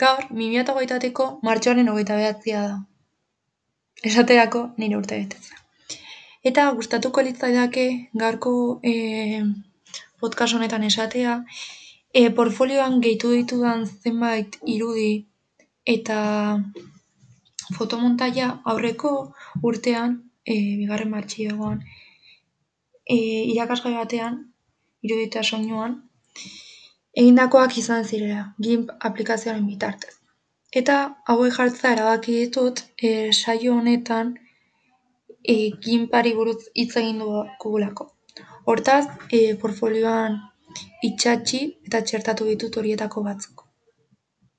Gaur, 2008ko martxoaren hogeita bederatzia da. Esaterako nire urte betetzea. Eta gustatuko litzaidake gaurko e, podcast honetan esatea, e, portfolioan gehitu ditudan zenbait irudi eta fotomontaia aurreko urtean, e, bigarren martxioan, e, irakasgai batean, irudita soinuan, egindakoak izan zirela, GIMP aplikazioaren bitartez. Eta hauek jartza erabaki ditut e, saio honetan e, GIMPari buruz hitz egin dugulako. Hortaz, e, portfolioan itxatxi eta txertatu ditut horietako batzuk.